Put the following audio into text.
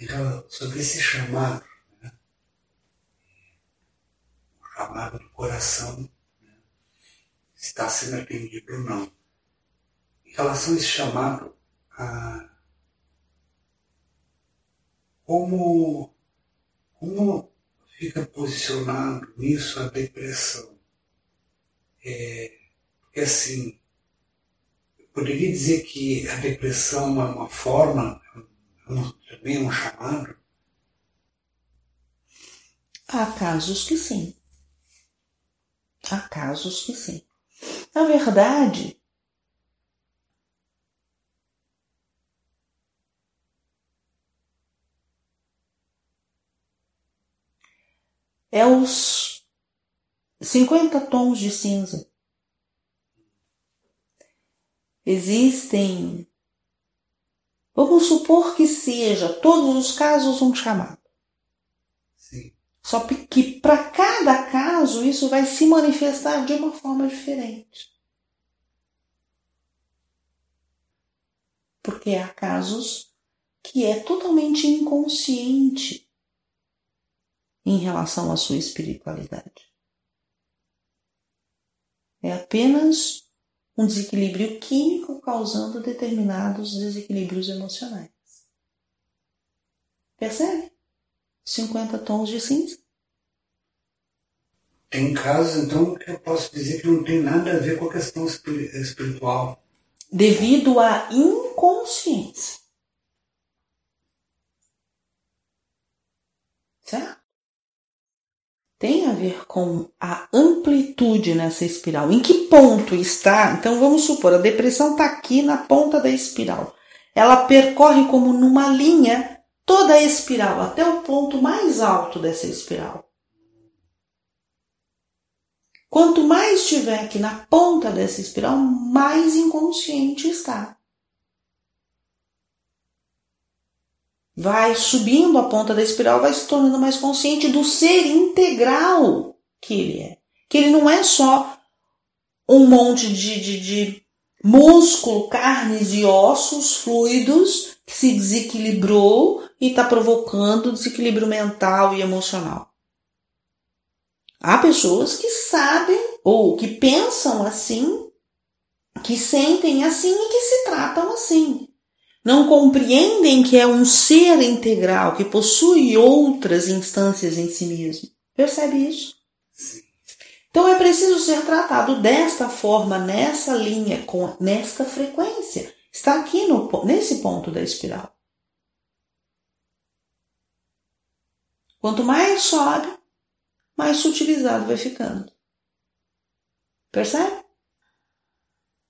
Então, sobre esse chamado, né? o chamado do coração, né? está sendo atendido ou não. Em relação a esse chamado, a... como, como fica posicionado nisso a depressão? É, porque assim, eu poderia dizer que a depressão é uma forma um chamado? Há casos que sim. Há casos que sim. Na verdade, é os 50 tons de cinza. Existem Vamos supor que seja todos os casos um chamado. Sim. Só que para cada caso isso vai se manifestar de uma forma diferente. Porque há casos que é totalmente inconsciente em relação à sua espiritualidade. É apenas um desequilíbrio químico causando determinados desequilíbrios emocionais. Percebe? 50 tons de cinza. Tem casos, então, que eu posso dizer que não tem nada a ver com a questão espiritual. Devido à inconsciência. Certo? Ver com a amplitude nessa espiral. Em que ponto está? Então vamos supor, a depressão está aqui na ponta da espiral. Ela percorre como numa linha toda a espiral, até o ponto mais alto dessa espiral. Quanto mais estiver aqui na ponta dessa espiral, mais inconsciente está. Vai subindo a ponta da espiral, vai se tornando mais consciente do ser integral que ele é. Que ele não é só um monte de, de, de músculo, carnes e ossos, fluidos, que se desequilibrou e está provocando desequilíbrio mental e emocional. Há pessoas que sabem ou que pensam assim, que sentem assim e que se tratam assim não compreendem que é um ser integral, que possui outras instâncias em si mesmo. Percebe isso? Então é preciso ser tratado desta forma, nessa linha, com nesta frequência. Está aqui no, nesse ponto da espiral. Quanto mais sobe, mais sutilizado vai ficando. Percebe?